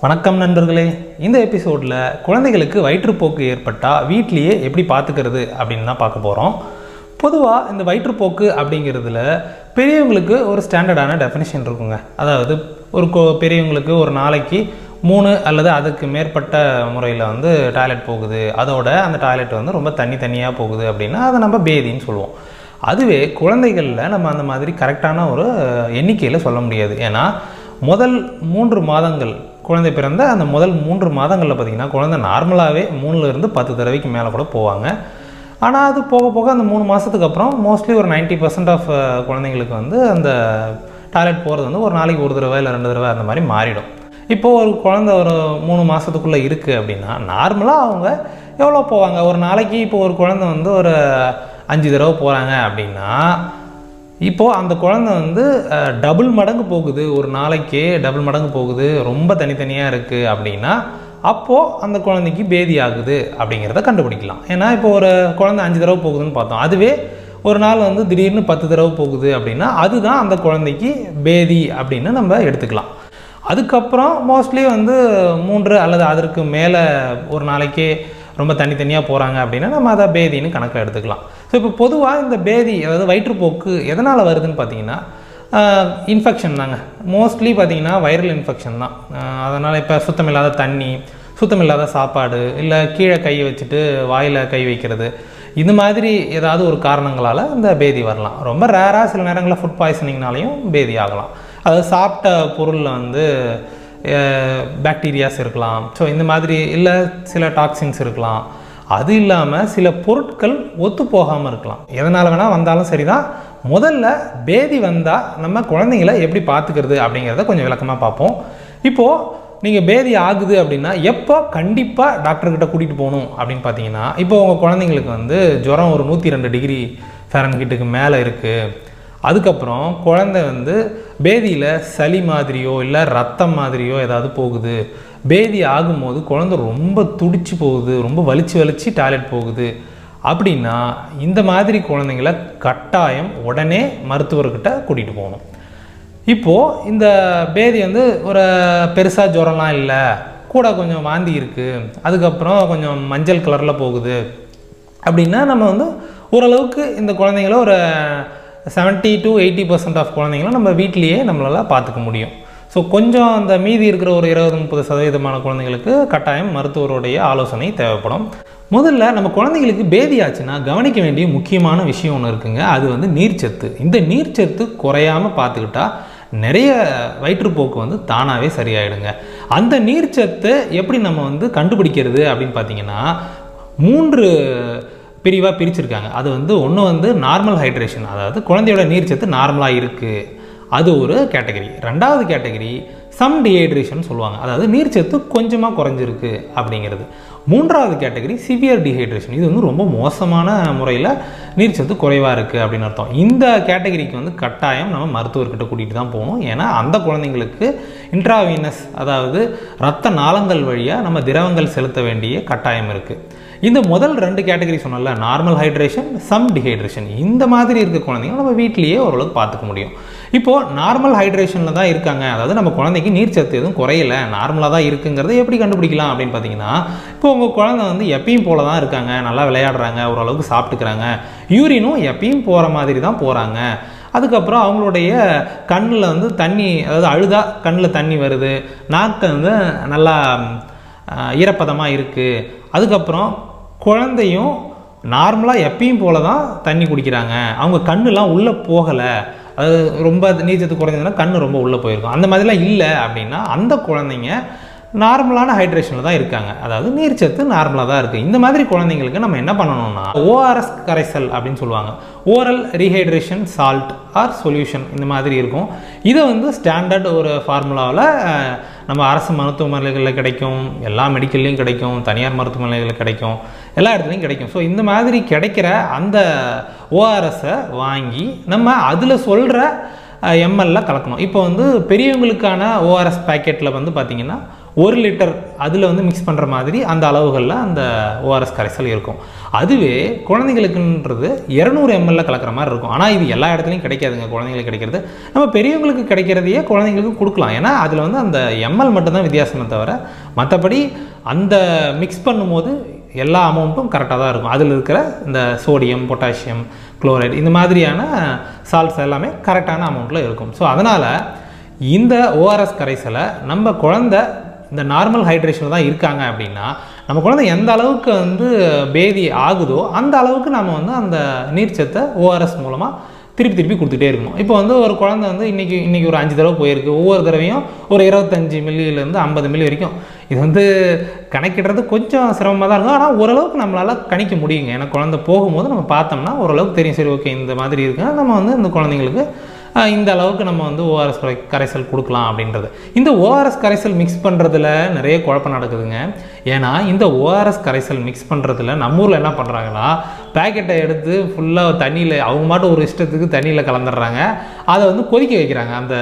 வணக்கம் நண்பர்களே. இந்த எபிசோடில் குழந்தைகளுக்கு வயிற்றுப்போக்கு ஏற்பட்டால் வீட்லேயே எப்படி பார்த்துக்கிறது அப்படின்னு தான் பார்க்க போகிறோம் பொதுவாக இந்த வயிற்றுப்போக்கு அப்படிங்கிறதுல பெரியவங்களுக்கு ஒரு ஸ்டாண்டர்டான டெஃபினிஷன் இருக்குங்க. அதாவது ஒரு கோ பெரியவங்களுக்கு ஒரு நாளைக்கு மூணு அல்லது அதுக்கு மேற்பட்ட முறையில் வந்து டாய்லெட் போகுது. அதோட அந்த டாய்லெட் வந்து ரொம்ப தண்ணி தண்ணியாக போகுது அப்படின்னா அதை நம்ம பேதின்னு சொல்லுவோம். அதுவே குழந்தைகளில் நம்ம அந்த மாதிரி கரெக்டான ஒரு எண்ணிக்கையில் சொல்ல முடியாது. ஏன்னா முதல் மூன்று மாதங்கள் குழந்தை பிறந்த அந்த முதல் மூன்று மாதங்களில் பார்த்திங்கன்னா குழந்தை நார்மலாகவே மூணுலேருந்து பத்து தடவைக்கு மேலே கூட போவாங்க. ஆனால் அது போக போக அந்த மூணு மாதத்துக்கு அப்புறம் மோஸ்ட்லி ஒரு 90% பர்சன்ட் ஆஃப் குழந்தைங்களுக்கு வந்து அந்த டாய்லெட் போகிறது வந்து ஒரு நாளைக்கு ஒரு தடவை இல்லை ரெண்டு தடவை அந்த மாதிரி மாறிடும். இப்போது ஒரு குழந்தை ஒரு மூணு மாதத்துக்குள்ளே இருக்குது அப்படின்னா நார்மலாக அவங்க எவ்வளோ போவாங்க? ஒரு நாளைக்கு இப்போ ஒரு குழந்தை வந்து ஒரு அஞ்சு தடவை போகிறாங்க அப்படின்னா இப்போது அந்த குழந்தை வந்து டபுள் மடங்கு போகுது. ஒரு நாளைக்கே டபுள் மடங்கு போகுது. ரொம்ப தனித்தனியாக இருக்குது அப்படின்னா அப்போது அந்த குழந்தைக்கு பேதி ஆகுது அப்படிங்கிறத கண்டுபிடிக்கலாம். ஏன்னா இப்போ ஒரு குழந்தை அஞ்சு தடவை போகுதுன்னு பார்த்தோம். அதுவே ஒரு நாள் வந்து திடீர்னு பத்து தடவை போகுது அப்படின்னா அதுதான் அந்த குழந்தைக்கு பேதி அப்படின்னு நம்ம எடுத்துக்கலாம். அதுக்கப்புறம் மோஸ்ட்லி வந்து மூன்று அல்லது அதற்கு மேலே ஒரு நாளைக்கே ரொம்ப தனித்தனியாக போகிறாங்க அப்படின்னா நம்ம அதை பேதின்னு கணக்கில் எடுத்துக்கலாம். ஸோ இப்போ பொதுவாக இந்த பேதி அதாவது வயிற்றுப்போக்கு எதனால் வருதுன்னு பார்த்தீங்கன்னா இன்ஃபெக்ஷன் தாங்க. மோஸ்ட்லி பார்த்தீங்கன்னா வைரல் இன்ஃபெக்ஷன் தான். அதனால் இப்போ சுத்தமில்லாத தண்ணி சுத்தமில்லாத சாப்பாடு இல்லை கீழே கை வச்சுட்டு வாயில் கை வைக்கிறது இது மாதிரி ஏதாவது ஒரு காரணங்களால் இந்த பேதி வரலாம். ரொம்ப ரேராக சில நேரங்களில் ஃபுட் பாய்சனிங்னாலையும் பேதி ஆகலாம். அதாவது சாப்பிட்ட பொருளில் வந்து பாக்டீரியாஸ் இருக்கலாம். ஸோ இந்த மாதிரி இல்லை சில டாக்ஸின்ஸ் இருக்கலாம். அது இல்லாமல் சில பொருட்கள் ஒத்து போகாமல் இருக்கலாம். எதனால் வேணால் வந்தாலும் சரி தான் முதல்ல பேதி வந்தால் நம்ம குழந்தைங்கள எப்படி பார்த்துக்கிறது அப்படிங்கிறத கொஞ்சம் விளக்கமாக பார்ப்போம். இப்போது நீங்கள் பேதி ஆகுது அப்படின்னா எப்போ கண்டிப்பாக டாக்டர்கிட்ட கூட்டிகிட்டு போகணும் அப்படின்னு பார்த்தீங்கன்னா இப்போ உங்கள் குழந்தைங்களுக்கு வந்து ஜுரம் ஒரு நூற்றி ரெண்டு டிகிரி ஃபேரன்கிட்டுக்கு மேலே இருக்குது அதுக்கப்புறம் குழந்தை வந்து பேதியில் சளி மாதிரியோ இல்லை ரத்தம் மாதிரியோ ஏதாவது போகுது. பேதி ஆகும்போது குழந்தை ரொம்ப துடிச்சு போகுது ரொம்ப வலிச்சு வலிச்சு டாய்லெட் போகுது. அப்படின்னா இந்த மாதிரி குழந்தைங்கள கட்டாயம் உடனே மருத்துவர்கிட்ட கூட்டிகிட்டு போகணும். இப்போது இந்த பேதி வந்து ஒரு பெருசாக ஜுரம்லாம் இல்லை கூட கொஞ்சம் வாந்தி இருக்குது அதுக்கப்புறம் கொஞ்சம் மஞ்சள் கலரில் போகுது. அப்படின்னா நம்ம வந்து ஓரளவுக்கு இந்த குழந்தைங்கள ஒரு seventy to eighty percent of குழந்தைங்கள நம்ம வீட்லேயே நம்மளால் பார்த்துக்க முடியும். ஸோ கொஞ்சம் அந்த மீதி இருக்கிற ஒரு இருபது முப்பது சதவீதமான குழந்தைங்களுக்கு கட்டாயம் மருத்துவருடைய ஆலோசனை தேவைப்படும். முதல்ல நம்ம குழந்தைங்களுக்கு பேதி ஆச்சுன்னா கவனிக்க வேண்டிய முக்கியமான விஷயம் ஒன்று இருக்குங்க. அது வந்து நீர்ச்சத்து. இந்த நீர்ச்சத்து குறையாமல் பார்த்துக்கிட்டா நிறைய வயிற்றுப்போக்கு வந்து தானாகவே சரியாயிடுங்க. அந்த நீர்ச்சத்தை எப்படி நம்ம வந்து கண்டுபிடிக்கிறது அப்படின்னு பார்த்தீங்கன்னா மூன்று பிரிவாக பிரிச்சிருக்காங்க. அது வந்து ஒன்று வந்து நார்மல் ஹைட்ரேஷன் அதாவது குழந்தையோட நீர்ச்சத்து நார்மலாக இருக்குது அது ஒரு கேட்டகரி. ரெண்டாவது கேட்டகரி சம் டிஹைட்ரேஷன் சொல்லுவாங்க. அதாவது நீர்ச்சத்து கொஞ்சமாக குறைஞ்சிருக்கு அப்படிங்கிறது. மூன்றாவது கேட்டகரி சிவியர் டிஹைட்ரேஷன் இது வந்து ரொம்ப மோசமான முறையில் நீர்ச்சத்து குறைவாக இருக்குது அப்படின்னு அர்த்தம். இந்த கேட்டகரிக்கு வந்து கட்டாயம் நம்ம மருத்துவர்கிட்ட கூட்டிகிட்டு தான் போகணும். ஏன்னா அந்த குழந்தைங்களுக்கு இன்ட்ராவீனஸ் அதாவது ரத்த நாளங்கள் வழியாக நம்ம திரவங்கள் செலுத்த வேண்டிய கட்டாயம் இருக்குது இந்த முதல் ரெண்டு கேட்டகரி சொன்னல நார்மல் ஹைட்ரேஷன் சம் டிஹைட்ரேஷன் இந்த மாதிரி இருக்க குழந்தைங்க நம்ம வீட்லேயே ஓரளவுக்கு பார்த்துக்க முடியும். இப்போது நார்மல் ஹைட்ரேஷனில் தான் இருக்காங்க. அதாவது நம்ம குழந்தைக்கு நீர்ச்சத்து எதுவும் குறையல நார்மலாக தான் இருக்குங்கிறத எப்படி கண்டுபிடிக்கலாம் அப்படின்னு பார்த்தீங்கன்னா இப்போ உங்கள் குழந்தை வந்து எப்பயும் போல தான் இருக்காங்க நல்லா விளையாடுறாங்க ஓரளவுக்கு சாப்பிட்டுக்கிறாங்க. யூரினும் எப்பயும் போகிற மாதிரி தான் போகிறாங்க அதுக்கப்புறம் அவங்களுடைய கண்ணில் வந்து தண்ணி அதாவது அழுதா கண்ணில் தண்ணி வருது. நாக்கு வந்து நல்லா ஈரப்பதமாக இருக்குது அதுக்கப்புறம் குழந்தையும் நார்மலாக எப்பயும் போல தான் தண்ணி குடிக்கிறாங்க. அவங்க கண்ணுலாம் உள்ளே போகலை. அது ரொம்ப நீச்சத்து குறைஞ்சதுன்னா கண் ரொம்ப உள்ளே போயிருக்கும். அந்த மாதிரிலாம் இல்லை அப்படின்னா அந்த குழந்தைங்க நார்மலான ஹைட்ரேஷனில் தான் இருக்காங்க. அதாவது நீர்ச்சத்து நார்மலாக தான் இருக்குது இந்த மாதிரி குழந்தைங்களுக்கு நம்ம என்ன பண்ணணும்னா ஓஆர்எஸ் கரைசல் அப்படின்னு சொல்லுவாங்க. Oral rehydration salt or solution இந்த மாதிரி இருக்கும். இதை வந்து ஸ்டாண்டர்ட் ஒரு ஃபார்முலாவில் நம்ம அரசு மருத்துவமனைகளில் கிடைக்கும் எல்லா மெடிக்கல்லையும் கிடைக்கும் தனியார் மருத்துவமனைகளில் கிடைக்கும் எல்லா இடத்துலையும் கிடைக்கும். ஸோ இந்த மாதிரி கிடைக்கிற அந்த ஓஆர்எஸை வாங்கி நம்ம அதில் சொல்கிற எம்எல்ல கலக்கணும். இப்போ வந்து பெரியவங்களுக்கான ஓஆர்எஸ் பேக்கெட்டில் வந்து பார்த்திங்கன்னா ஒரு லிட்டர் அதில் வந்து மிக்ஸ் பண்ணுற மாதிரி அந்த அளவுகளில் அந்த ஓஆர்எஸ் கரைசல் இருக்கும். அதுவே குழந்தைங்களுக்குன்றது இரநூறு எம்எல்ல கலக்கிற மாதிரி இருக்கும். ஆனால் இது எல்லா இடத்துலையும் கிடைக்காதுங்க. குழந்தைங்களுக்கு கிடைக்கிறது. நம்ம பெரியவங்களுக்கு கிடைக்கிறதையே குழந்தைங்களுக்கு கொடுக்கலாம். ஏன்னா அதில் வந்து அந்த எம்எல் மட்டும்தான் வித்தியாசமே தவிர மற்றபடி அந்த மிக்ஸ் பண்ணும்போது எல்லா அமௌண்ட்டும் கரெக்டாக தான் இருக்கும். அதில் இருக்கிற இந்த சோடியம் பொட்டாசியம் குளோரைடு இந்த மாதிரியான சால்ட்ஸ் எல்லாமே கரெக்டான அமௌண்ட்டில் இருக்கும். ஸோ அதனால் இந்த ஓஆர்எஸ் கரைசலை நம்ம குழந்த இந்த நார்மல் ஹைட்ரேஷனில் தான் இருக்காங்க அப்படின்னா நம்ம குழந்தை எந்த அளவுக்கு வந்து பேதி ஆகுதோ அந்த அளவுக்கு நம்ம வந்து அந்த நீர்ச்சத்தை ஓஆர்எஸ் மூலமாக திருப்பி திருப்பி கொடுத்துட்டே இருக்கணும். இப்போ வந்து ஒரு குழந்தை வந்து இன்றைக்கி இன்றைக்கி ஒரு அஞ்சு தடவை போயிருக்கு. ஒவ்வொரு தடவையும் ஒரு இருபத்தஞ்சி மில்லியிலேருந்து ஐம்பது மில்லி வரைக்கும். இது வந்து கணக்கிடுறது கொஞ்சம் சிரமமாக தான் இருக்கும். ஆனால் ஓரளவுக்கு நம்மளால் கணிக்க முடியுங்க. ஏன்னா குழந்தை போகும்போது நம்ம பார்த்தோம்னா ஓரளவுக்கு தெரியும். சரி ஓகே இந்த மாதிரி இருக்குன்னா நம்ம வந்து இந்த குழந்தைங்களுக்கு இந்த அளவுக்கு நம்ம வந்து ஓஆர்எஸ் கரைசல் கொடுக்கலாம் அப்படின்றது. இந்த ஓஆர்எஸ் கரைசல் மிக்ஸ் பண்ணுறதுல நிறைய குழப்பம் நடக்குதுங்க. ஏன்னா இந்த ஓஆர்எஸ் கரைசல் மிக்ஸ் பண்ணுறதுல நம்ம ஊரில் என்ன பண்ணுறாங்கன்னா பேக்கெட்டை எடுத்து ஃபுல்லாக தண்ணியில் அவங்க மாட்டும் ஒரு இஷ்டத்துக்கு தண்ணியில் கலந்துடுறாங்க. அதை வந்து கொதிக்க வைக்கிறாங்க. அந்த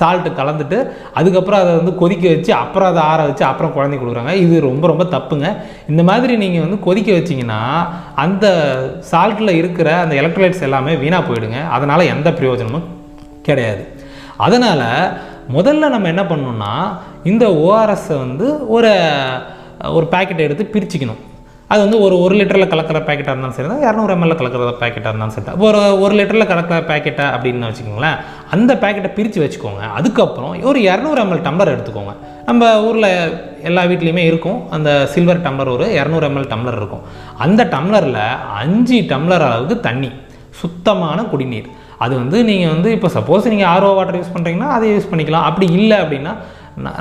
சால்ட்டு கலந்துட்டு அதுக்கப்புறம் அதை வந்து கொதிக்க வச்சு அப்புறம் அதை ஆற வச்சு அப்புறம் குழந்தைக்கு கொடுக்குறாங்க. இது ரொம்ப ரொம்ப தப்புங்க. இந்த மாதிரி நீங்கள் வந்து கொதிக்க வச்சிங்கன்னா அந்த சால்ட்டில் இருக்கிற அந்த எலக்ட்ரோலைட்ஸ் எல்லாமே வீணாக போயிடுங்க. அதனால் எந்த பிரயோஜனமும் கிடையாது. அதனால் முதல்ல நம்ம என்ன பண்ணணும்னா இந்த ஓஆர்எஸ்ஸை வந்து ஒரு ஒரு பாக்கெட்டை எடுத்து பிரிச்சுக்கணும். அது வந்து ஒரு ஒரு லிட்டரில் கலக்கிற பேக்கெட்டாக இருந்தாலும் சரி தான் இரநூறு எம்எல்ல கலக்கிற பேக்கெட்டாக இருந்தாலும் சரி தான் ஒரு ஒரு லிட்டரில் கலக்கிற பேக்கெட்டை அப்படின்னு வச்சுக்கோங்களேன் அந்த பேக்கெட்டை பிரித்து வச்சுக்கோங்க. அதுக்கப்புறம் ஒரு இரநூறு எம்எல் டம்ளர் எடுத்துக்கோங்க. நம்ம ஊரில் எல்லா வீட்லேயுமே இருக்கும். அந்த சில்வர் டம்ளர் ஒரு இரநூறு எம்எல் டம்ளர் இருக்கும். அந்த டம்ளரில் அஞ்சு டம்ளர் அளவுக்கு தண்ணி சுத்தமான குடிநீர். அது வந்து நீங்கள் வந்து இப்போ சப்போஸ் நீங்கள் ஆர்ஓ வாட்டர் யூஸ் பண்ணுறீங்கன்னா அதை யூஸ் பண்ணிக்கலாம். அப்படி இல்லை அப்படின்னா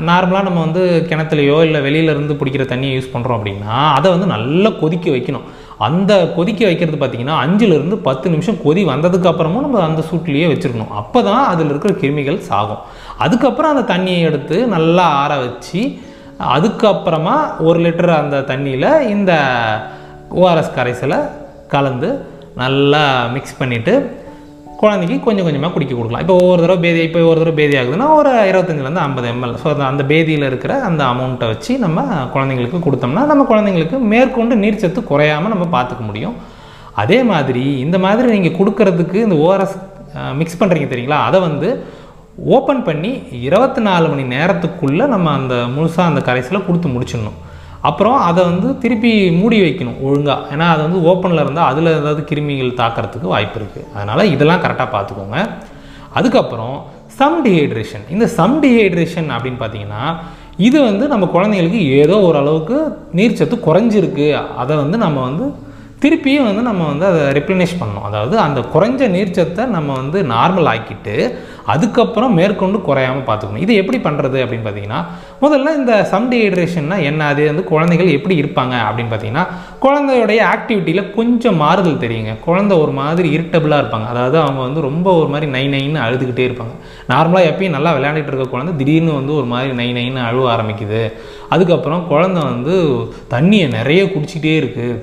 நார்மலாக நம்ம வந்து கிணத்துலையோ இல்லை வெளியிலேருந்து பிடிக்கிற தண்ணியை யூஸ் பண்ணுறோம் அப்படின்னா அதை வந்து நல்லா கொதிக்க வைக்கணும். அந்த கொதிக்க வைக்கிறது பார்த்தீங்கன்னா அஞ்சுலேருந்து பத்து நிமிஷம் கொதி வந்ததுக்கப்புறமும் நம்ம அந்த சூட்லேயே வச்சுருக்கணும். அப்போ தான் அதில் இருக்கிற கிருமிகள் சாகும் அதுக்கப்புறம் அந்த தண்ணியை எடுத்து நல்லா ஆற வச்சு அதுக்கப்புறமா ஒரு லிட்டர் அந்த தண்ணியில் இந்த ஓஆர்எஸ் கரைசலை கலந்து நல்லா மிக்ஸ் பண்ணிவிட்டு குழந்தைக்கு கொஞ்சம் கொஞ்சமாக குடிக்க கொடுக்கலாம். இப்போ ஒவ்வொரு தடவை பேதி இப்போ ஒரு தடவை பேதி ஆகுதுன்னா ஒரு இருபத்தஞ்சிலேருந்து ஐம்பது எம்எல் ஸோ அந்த பேதியில் இருக்கிற அந்த அமௌண்ட்டை வச்சு நம்ம குழந்தைங்களுக்கு கொடுத்தோம்னா நம்ம குழந்தைங்களுக்கு மேற்கொண்டு நீர்ச்சத்து குறையாமல் நம்ம பார்த்துக்க முடியும். அதே மாதிரி இந்த மாதிரி நீங்கள் கொடுக்கறதுக்கு இந்த ஓஆர்எஸ் மிக்ஸ் பண்ணுறீங்க தெரியுங்களா? அதை வந்து ஓப்பன் பண்ணி இருபத்தி நாலு மணி நேரத்துக்குள்ளே நம்ம அந்த முழுசாக அந்த கரைசலை கொடுத்து முடிச்சிடணும். அப்புறம் அதை வந்து திருப்பி மூடி வைக்கணும் ஒழுங்காக ஏன்னா அது வந்து ஓப்பனில் இருந்தால் அதில் ஏதாவது கிருமிகள் தாக்கிறதுக்கு வாய்ப்பு இருக்குது அதனால் இதெல்லாம் கரெக்டாக பார்த்துக்கோங்க அதுக்கப்புறம் சம் டிஹைட்ரேஷன் இந்த சம் டிஹைட்ரேஷன் அப்படின்னு பார்த்தீங்கன்னா இது வந்து நம்ம குழந்தைங்களுக்கு ஏதோ ஓரளவுக்கு நீர்ச்சத்து குறைஞ்சிருக்கு. அதை வந்து நம்ம வந்து திருப்பியும் வந்து நம்ம வந்து அதை ரிப்ளினிஷ் பண்ணணும். அதாவது அந்த குறைஞ்ச நீர்ச்சத்தை நம்ம வந்து நார்மல் ஆக்கிட்டு அதுக்கப்புறம் மேற்கொண்டு குறையாமல் பார்த்துக்கணும். இது எப்படி பண்ணுறது அப்படின்னு பார்த்தீங்கன்னா முதல்ல இந்த சம் டீஹைட்ரேஷன்னா என்ன? அது வந்து குழந்தைகள் எப்படி இருப்பாங்க அப்படின்னு பார்த்தீங்கன்னா குழந்தையுடைய ஆக்டிவிட்டியில் கொஞ்சம் மாறுதல் தெரியுங்க. குழந்தை ஒரு மாதிரி இரிட்டபிளாக இருப்பாங்க. அதாவது அவங்க வந்து ரொம்ப ஒரு மாதிரி நை நைன்னு அழுதுகிட்டே இருப்பாங்க. நார்மலாக எப்பயும் நல்லா விளையாண்டுட்டு இருக்க குழந்தை திடீர்னு வந்து ஒரு மாதிரி நை நைன்னு அழுவ ஆரம்பிக்குது. அதுக்கப்புறம் குழந்தை வந்து தண்ணியை நிறைய குடிச்சிக்கிட்டே இருக்குது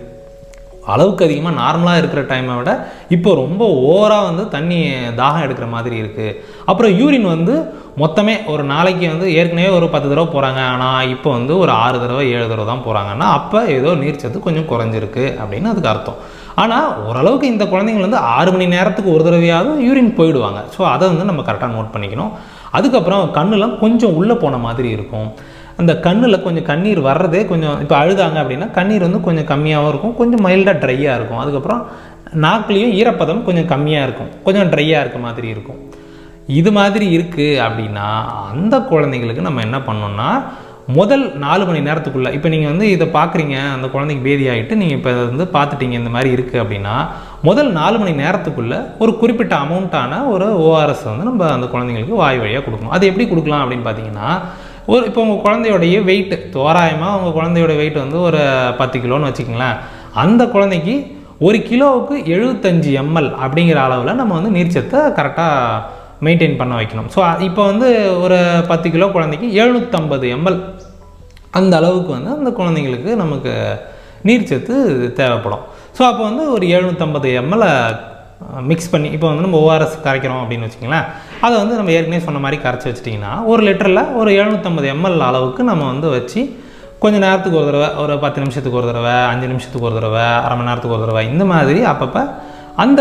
அளவுக்கு அதிகமாக நார்மலாக இருக்கிற டைமை விட இப்போ ரொம்ப ஓவராக வந்து தண்ணி தாகம் எடுக்கிற மாதிரி இருக்குது அப்புறம் யூரின் வந்து மொத்தமே ஒரு நாளைக்கு வந்து ஏற்கனவே ஒரு பத்து தடவை போகிறாங்க ஆனால் இப்போ வந்து ஒரு ஆறு தடவை ஏழு தடவை தான் போகிறாங்கன்னா அப்போ ஏதோ நீர்ச்சத்து கொஞ்சம் குறைஞ்சிருக்கு அப்படின்னு அதுக்கு அர்த்தம். ஆனால் ஓரளவுக்கு இந்த குழந்தைங்க வந்து ஆறு மணி நேரத்துக்கு ஒரு தடவையாவது யூரின் போயிடுவாங்க. ஸோ அதை வந்து நம்ம கரெக்டாக நோட் பண்ணிக்கணும். அதுக்கப்புறம் கண்ணுலாம் கொஞ்சம் உள்ளே போன மாதிரி இருக்கும். அந்த கண்ணில் கொஞ்சம் கண்ணீர் வர்றதே கொஞ்சம் இப்போ அழுதாங்க அப்படின்னா கண்ணீர் வந்து கொஞ்சம் கம்மியாகவும் இருக்கும் கொஞ்சம் மைல்டாக ட்ரையாக இருக்கும். அதுக்கப்புறம் நாக்குலேயும் ஈரப்பதம் கொஞ்சம் கம்மியாக இருக்கும் கொஞ்சம் ட்ரையாக இருக்க மாதிரி இருக்கும். இது மாதிரி இருக்குது அப்படின்னா அந்த குழந்தைங்களுக்கு நம்ம என்ன பண்ணோம்னா முதல் நாலு மணி நேரத்துக்குள்ளே இப்போ நீங்கள் வந்து இதை பார்க்குறீங்க அந்த குழந்தைக்கு பேதி ஆகிட்டு நீங்கள் இப்போ அதை வந்து பார்த்துட்டீங்க இந்த மாதிரி இருக்குது அப்படின்னா முதல் நாலு மணி நேரத்துக்குள்ளே ஒரு குறிப்பிட்ட அமௌண்ட்டான ஒரு ஓஆர்எஸ் வந்து நம்ம அந்த குழந்தைங்களுக்கு வாய் வழியாக கொடுக்கணும். அது எப்படி கொடுக்கலாம் அப்படின்னு பார்த்தீங்கன்னா ஒரு இப்போ உங்கள் குழந்தையோடைய வெயிட்டு தோராயமாக உங்கள் குழந்தையோட வெயிட் வந்து ஒரு பத்து கிலோன்னு வச்சுக்கோங்களேன். அந்த குழந்தைக்கு ஒரு கிலோவுக்கு எழுபத்தஞ்சு எம்எல் அப்படிங்கிற அளவில் நம்ம வந்து நீர்ச்சத்தை கரெக்டாக மெயின்டைன் பண்ண வைக்கணும். ஸோ இப்போ வந்து ஒரு பத்து கிலோ குழந்தைக்கு எழுநூற்றம்பது எம்எல். அந்த அளவுக்கு வந்து அந்த குழந்தைங்களுக்கு நமக்கு நீர்ச்சத்து தேவைப்படும். ஸோ அப்போ வந்து ஒரு எழுநூற்றம்பது எம்எல் மிக்ஸ் பண்ணி இப்போ வந்து நம்ம ஓஆர்எஸ் கரைக்கிறோம் அப்படின்னு வச்சுங்களேன் அதை வந்து நம்ம ஏற்கனவே சொன்ன மாதிரி கரைச்சி வச்சிட்டிங்கன்னா ஒரு லிட்டரில் ஒரு எழுநூற்றம்பது எம்எல் அளவுக்கு நம்ம வந்து வச்சு கொஞ்சம் நேரத்துக்கு ஒரு தடவை ஒரு பத்து நிமிஷத்துக்கு ஒரு தடவை அஞ்சு நிமிஷத்துக்கு ஒரு தடவை அரை மணி நேரத்துக்கு ஒரு தடவை இந்த மாதிரி அப்பப்போ அந்த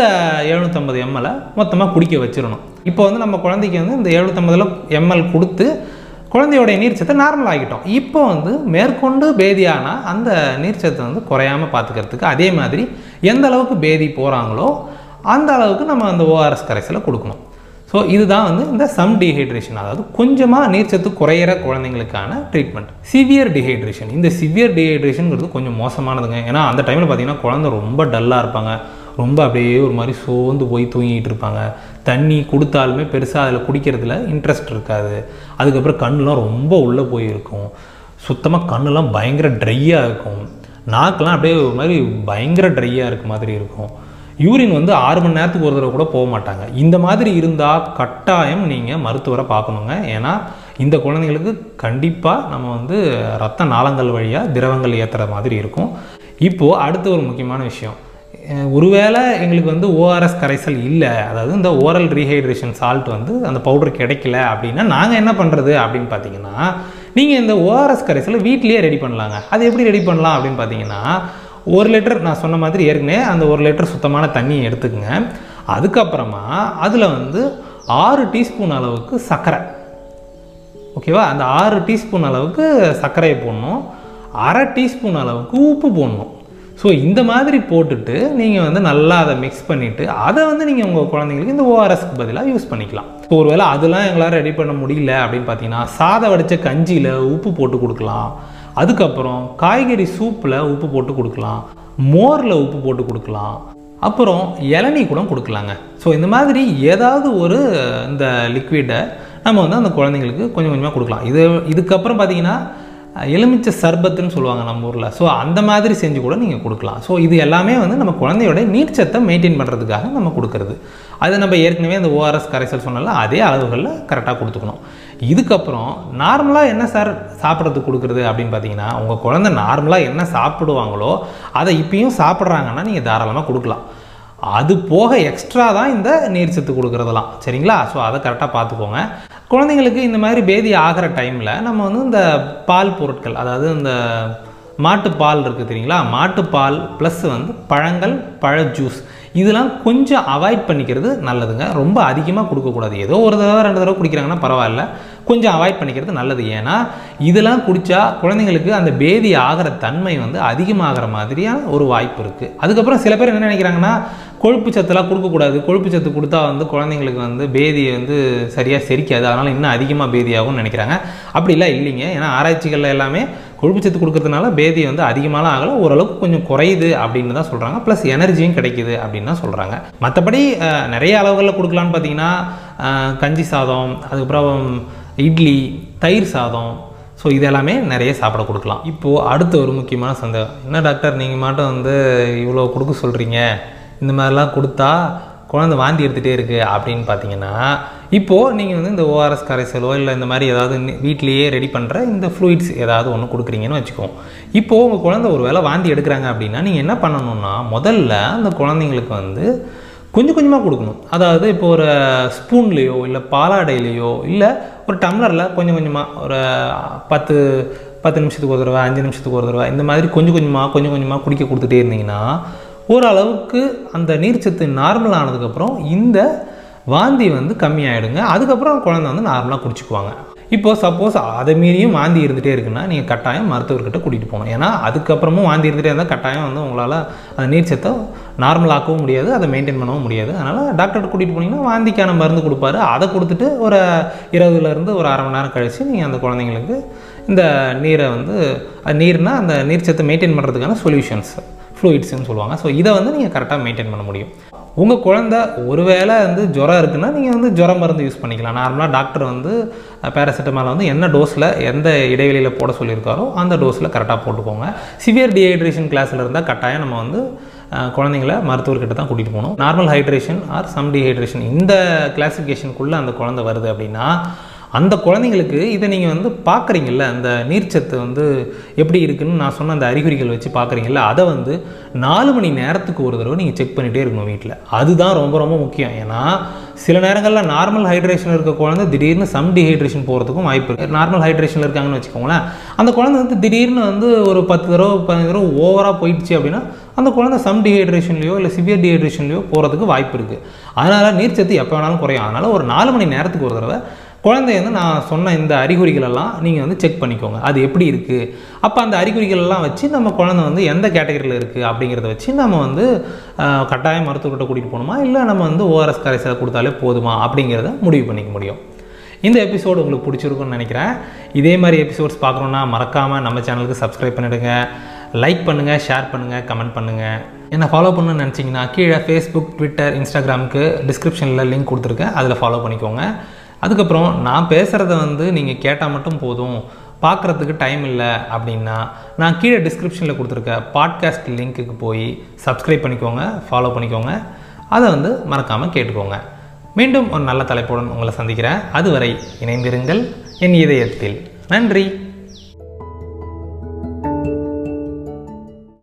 எழுநூற்றம்பது எம்எல்லை மொத்தமாக குடிக்க வச்சிடணும். இப்போ வந்து நம்ம குழந்தைக்கு வந்து இந்த எழுநூற்றம்பதில் எம்எல் கொடுத்து குழந்தையோடைய நீர்ச்சத்தை நார்மல் ஆகிட்டோம் இப்போ வந்து மேற்கொண்டு பேதியானால் அந்த நீர்ச்சத்தை வந்து குறையாமல் பார்த்துக்கிறதுக்கு அதே மாதிரி எந்த அளவுக்கு பேதி போகிறாங்களோ அந்த அளவுக்கு நம்ம அந்த ஓஆர்எஸ் கரைசலை கொடுக்கணும். ஸோ இதுதான் வந்து இந்த சம் டீஹைட்ரேஷன் அதாவது கொஞ்சமாக நீர்ச்சத்து குறையிற குழந்தைங்களுக்கான ட்ரீட்மெண்ட் சிவியர் டீஹைட்ரேஷன் இந்த சிவியர் டீஹைட்ரேஷனுங்கிறது கொஞ்சம் மோசமானதுங்க. ஏன்னா அந்த டைமில் பார்த்தீங்கன்னா குழந்தை ரொம்ப டல்லாக இருப்பாங்க. ரொம்ப அப்படியே ஒரு மாதிரி சோர்ந்து போய் தூங்கிட்டு இருப்பாங்க. தண்ணி கொடுத்தாலுமே பெருசாக அதில் குடிக்கிறதுல இன்ட்ரெஸ்ட் இருக்காது. அதுக்கப்புறம் கண்ணுலாம் ரொம்ப உள்ளே போயிருக்கும். சுத்தமாக கண்ணுலாம் பயங்கர ட்ரையாக இருக்கும். நாக்கெலாம் அப்படியே ஒரு மாதிரி பயங்கர ட்ரையாக இருக்க மாதிரி இருக்கும். யூரின் வந்து ஆறு மணி நேரத்துக்கு ஒரு தடவை கூட போக மாட்டாங்க. இந்த மாதிரி இருந்தால் கட்டாயம் நீங்கள் மருத்துவரை பார்க்கணுங்க. ஏன்னா இந்த குழந்தைங்களுக்கு கண்டிப்பாக நம்ம வந்து ரத்த நாளங்கள் வழியாக திரவங்கள் ஏற்றுற மாதிரி இருக்கும். இப்போது அடுத்த ஒரு முக்கியமான விஷயம். ஒருவேளை எங்களுக்கு வந்து ஓஆர்எஸ் கரைசல் இல்லை அதாவது இந்த ஓரல் ரீஹைட்ரேஷன் சால்ட் வந்து அந்த பவுடர் கிடைக்கல அப்படின்னா நாங்கள் என்ன பண்ணுறது அப்படின்னு பார்த்தீங்கன்னா நீங்கள் இந்த ஓஆர்எஸ் கரைசலை வீட்லேயே ரெடி பண்ணலாங்க. அது எப்படி ரெடி பண்ணலாம் அப்படின்னு பார்த்தீங்கன்னா ஒரு லிட்டர் நான் சொன்ன மாதிரி ஏற்கனவே அந்த ஒரு லிட்டர் சுத்தமான தண்ணியை எடுத்துக்கங்க. அதுக்கப்புறமா அதில் வந்து ஆறு டீஸ்பூன் அளவுக்கு சர்க்கரை. ஓகேவா? அந்த ஆறு டீஸ்பூன் அளவுக்கு சர்க்கரையை போடணும். அரை டீஸ்பூன் அளவுக்கு உப்பு போடணும். ஸோ இந்த மாதிரி போட்டுட்டு நீங்கள் வந்து நல்லா அதை மிக்ஸ் பண்ணிவிட்டு அதை வந்து நீங்கள் உங்கள் குழந்தைங்களுக்கு இந்த ஓஆர்எஸ்க்கு பதிலாக யூஸ் பண்ணிக்கலாம். இப்போ ஒருவேளை அதெல்லாம் எங்களால் ரெடி பண்ண முடியல அப்படின்னு பார்த்தீங்கன்னா சாதம் வடித்த கஞ்சியில் உப்பு போட்டு கொடுக்கலாம். அதுக்கப்புறம் காய்கறி சூப்பில் உப்பு போட்டு கொடுக்கலாம் மோரில் உப்பு போட்டு கொடுக்கலாம் அப்புறம் இளநீ கூட கொடுக்கலாங்க. ஸோ இந்த மாதிரி ஏதாவது ஒரு இந்த லிக்விடை நம்ம வந்து அந்த குழந்தைங்களுக்கு கொஞ்சம் கொஞ்சமாக கொடுக்கலாம். இது இதுக்கப்புறம் பார்த்தீங்கன்னா எலுமிச்சை சர்பத்துன்னு சொல்லுவாங்க நம்ம ஊரில். ஸோ அந்த மாதிரி செஞ்சு கூட நீங்கள் கொடுக்கலாம். ஸோ இது எல்லாமே வந்து நம்ம குழந்தையோட நீர்ச்சத்தை மெயின்டைன் பண்ணுறதுக்காக நம்ம கொடுக்கறது. அது நம்ம ஏற்கனவே அந்த ஓஆர்எஸ் கரைசல் சொன்னால அதே அளவுகளில் கரெக்டாக கொடுத்துக்கணும். இதுக்கப்புறம் நார்மலாக என்ன சார் சாப்பிட்றதுக்கு கொடுக்குறது அப்படின்னு பார்த்தீங்கன்னா உங்கள் குழந்தை நார்மலாக என்ன சாப்பிடுவாங்களோ அதை இப்பயும் சாப்பிட்றாங்கன்னா நீங்கள் தாராளமாக கொடுக்கலாம். அது போக எக்ஸ்ட்ரா தான் இந்த நீர்ச்சத்து கொடுக்குறதெல்லாம். சரிங்களா? ஸோ அதை கரெக்டாக பார்த்துக்கோங்க. குழந்தைங்களுக்கு இந்த மாதிரி பேதி ஆகிற டைமில் நம்ம வந்து இந்த பால் பொருட்கள் அதாவது இந்த மாட்டுப்பால் இருக்குது தெரியுங்களா? மாட்டுப்பால் ப்ளஸ் வந்து பழங்கள் பழ ஜூஸ் இதெல்லாம் கொஞ்சம் அவாய்ட் பண்ணிக்கிறது நல்லதுங்க. ரொம்ப அதிகமாக கொடுக்கக்கூடாது. ஏதோ ஒரு தடவை ரெண்டு தடவை குடிக்கிறாங்கன்னா பரவாயில்ல. கொஞ்சம் அவாய்ட் பண்ணிக்கிறது நல்லது. ஏன்னா இதெல்லாம் குடித்தா குழந்தைங்களுக்கு அந்த பேதி ஆகிற தன்மை வந்து அதிகமாகிற மாதிரியான ஒரு வாய்ப்பு இருக்குது அதுக்கப்புறம் சில பேர் என்ன நினைக்கிறாங்கன்னா கொழுப்பு சத்துலாம் கொடுக்கக்கூடாது. கொழுப்பு சத்து கொடுத்தா வந்து குழந்தைங்களுக்கு வந்து பேதி வந்து சரியாக செரிக்காது. அதனால் இன்னும் அதிகமாக பேதியாகும்னு நினைக்கிறாங்க. அப்படிலாம் இல்லைங்க. ஏன்னா ஆராய்ச்சிகளில் எல்லாமே கொழுப்பு சத்து கொடுக்கறதுனால பேதி வந்து அதிகமாலாம் ஆகலை. ஓரளவுக்கு கொஞ்சம் குறையுது அப்படின்னு தான் சொல்கிறாங்க ப்ளஸ் எனர்ஜியும் கிடைக்குது அப்படின்னு தான் சொல்கிறாங்க மற்றபடி நிறைய அளவுகளில் கொடுக்கலான்னு பார்த்தீங்கன்னா கஞ்சி சாதம் அதுக்கப்புறம் இட்லி தயிர் சாதம். ஸோ இதெல்லாமே நிறைய சாப்பிட கொடுக்கலாம். இப்போது அடுத்த ஒரு முக்கியமான சந்தேகம். என்ன டாக்டர் நீங்கள் மட்டும் வந்து இவ்வளோ கொடுக்க சொல்கிறீங்க இந்த மாதிரிலாம் கொடுத்தா குழந்தை வாந்தி எடுத்துகிட்டே இருக்குது அப்படின்னு பார்த்தீங்கன்னா இப்போது நீங்கள் வந்து இந்த ஓஆர்எஸ் கரைசலோ இல்லை இந்த மாதிரி ஏதாவது வீட்லேயே ரெடி பண்ணுற இந்த ஃப்ளூயிட்ஸ் ஏதாவது ஒன்று கொடுக்குறீங்கன்னு வச்சுக்கோங்க இப்போது உங்கள் குழந்தை ஒரு வேளை வாந்தி எடுக்கிறாங்க அப்படின்னா நீங்கள் என்ன பண்ணணும்னா முதல்ல அந்த குழந்தைங்களுக்கு வந்து கொஞ்சம் கொஞ்சமாக கொடுக்கணும். அதாவது இப்போ ஒரு ஸ்பூன்லேயோ இல்லை பாலாடையிலையோ இல்லை ஒரு டம்ளரில் கொஞ்சம் கொஞ்சமாக ஒரு பத்து பத்து நிமிஷத்துக்கு ஒரு தடவை அஞ்சு நிமிஷத்துக்கு ஒரு தடவை இந்த மாதிரி கொஞ்சம் கொஞ்சமாக கொஞ்சம் கொஞ்சமாக குடிக்க கொடுத்துட்டே இருந்தீங்கன்னா ஓரளவுக்கு அந்த நீர்ச்சத்து நார்மல் ஆனதுக்கப்புறம் இந்த வாந்தி வந்து கம்மியாயிடுங்க. அதுக்கப்புறம் குழந்தை வந்து நார்மலாக குடிச்சுக்குவாங்க. இப்போ சப்போஸ் அதை மீறியும் வாந்தி இருந்துகிட்டே இருக்குன்னா நீங்கள் கட்டாயம் மருத்துவர்கிட்ட கூட்டிகிட்டு போகணும் ஏன்னா அதுக்கப்புறமும் வாந்தி இருந்துகிட்டே இருந்தால் கட்டாயம் வந்து உங்களால் அந்த நீர்ச்சத்தை நார்மலாக்கவும் முடியாது அதை மெயின்டைன் பண்ணவும் முடியாது. அதனால் டாக்டர்கிட்ட கூட்டிகிட்டு போனீங்கன்னா வாந்திக்கான மருந்து கொடுப்பாரு. அதை கொடுத்துட்டு ஒரு இரவுலேருந்து ஒரு அரை மணி நேரம் கழித்து நீங்கள் அந்த குழந்தைங்களுக்கு இந்த நீரை வந்து அது நீர்னால் அந்த நீர்ச்சத்தை மெயின்டைன் பண்ணுறதுக்கான சொல்யூஷன்ஸ் ஃப்ளூயிட்ஸ்ன்னு சொல்லுவாங்க. ஸோ இதை வந்து நீங்கள் கரெக்டாக மெயின்டைன் பண்ண முடியும். உங்கள் குழந்த ஒருவேளை வந்து ஜுரம் இருக்குன்னா நீங்கள் வந்து ஜுரம் மருந்து யூஸ் பண்ணிக்கலாம். நார்மலாக டாக்டர் வந்து பேராசிட்டமால் வந்து என்ன டோஸில் எந்த இடைவெளியில் போட சொல்லியிருக்காரோ அந்த டோஸில் கரெக்டாக போட்டுக்கோங்க. சிவியர் டிஹைட்ரேஷன் கிளாஸில் இருந்தால் கட்டாயம் நம்ம வந்து குழந்தைங்கள மருத்துவர்கிட்ட தான் கூட்டிகிட்டு போகணும். Normal hydration or some dehydration இந்த கிளாசிஃபிகேஷனுக்குள்ளே அந்த குழந்தை வருது அப்படின்னா அந்த குழந்தைங்களுக்கு இதை நீங்கள் வந்து பார்க்குறீங்கல்ல அந்த நீர்ச்சத்து வந்து எப்படி இருக்குன்னு நான் சொன்ன அந்த அறிகுறிகள் வச்சு பார்க்குறீங்கல்ல அதை வந்து நாலு மணி நேரத்துக்கு ஒரு தடவை நீங்கள் செக் பண்ணிகிட்டே இருக்கணும் வீட்டில் அதுதான் ரொம்ப ரொம்ப முக்கியம். ஏன்னா சில நேரங்களில் நார்மல் ஹைட்ரேஷன் இருக்க குழந்தை திடீர்னு சம் டிஹைட்ரேஷன் போகிறதுக்கும் வாய்ப்பு இருக்குது நார்மல் ஹைட்ரேஷனில் இருக்காங்கன்னு வச்சுக்கோங்களேன் அந்த குழந்தை வந்து திடீர்னு வந்து ஒரு பத்து தடவை பதினஞ்சு தடவை ஓவராக போயிடுச்சு அப்படின்னா அந்த குழந்தை சம் டிஹைட்ரேஷன்லையோ இல்லை சிவியர் டிஹைட்ரேஷன்லையோ போகிறதுக்கு வாய்ப்பு இருக்குது அதனால் நீர்ச்சத்து எப்போ வேணாலும் குறையும். அதனால் ஒரு நாலு மணி நேரத்துக்கு ஒரு தடவை குழந்தைய வந்து நான் சொன்ன இந்த அறிகுறிகளெல்லாம் நீங்கள் வந்து செக் பண்ணிக்கோங்க. அது எப்படி இருக்குது அப்போ அந்த அறிகுறிகளெல்லாம் வச்சு நம்ம குழந்தை வந்து எந்த கேட்டகரியில் இருக்குது அப்படிங்கிறத வச்சு நம்ம வந்து கட்டாய கட்டாயம் மருத்துவர்கிட்ட கூட்டிகிட்டு போகணுமா? இல்லை நம்ம வந்து ஓஆர்எஸ் கரைசலை கொடுத்தாலே போதுமா? அப்படிங்கிறத முடிவு பண்ணிக்க முடியும். இந்த எபிசோடு உங்களுக்கு பிடிச்சிருக்குன்னு நினைக்கிறேன். இதே மாதிரி எபிசோட்ஸ் பார்க்கணுன்னா மறக்காமல் நம்ம சேனலுக்கு சப்ஸ்கிரைப் பண்ணிடுங்க. லைக் பண்ணுங்கள் ஷேர் பண்ணுங்கள் கமெண்ட் பண்ணுங்கள் என்ன ஃபாலோ பண்ணணும்னு நினச்சிங்கன்னா கீழே ஃபேஸ்புக் ட்விட்டர் இன்ஸ்டாகிராமுக்கு டிஸ்கிரிப்ஷனில் லிங்க் கொடுத்துருக்கேன். அதில் ஃபாலோ பண்ணிக்கோங்க. அதுக்கப்புறம் நான் பேசுகிறத வந்து நீங்கள் கேட்டால் மட்டும் போதும். பார்க்குறதுக்கு டைம் இல்லை அப்படின்னா நான் கீழே டிஸ்கிரிப்ஷனில் கொடுத்துருக்க பாட்காஸ்ட் லிங்க்குக்கு போய் சப்ஸ்கிரைப் பண்ணிக்கோங்க ஃபாலோ பண்ணிக்கோங்க. அதை வந்து மறக்காமல் கேட்டுக்கோங்க. மீண்டும் ஒரு நல்ல தலைப்புடன் உங்களை சந்திக்கிறேன். அதுவரை இணைந்திருங்கள் என் இதயத்தில். நன்றி.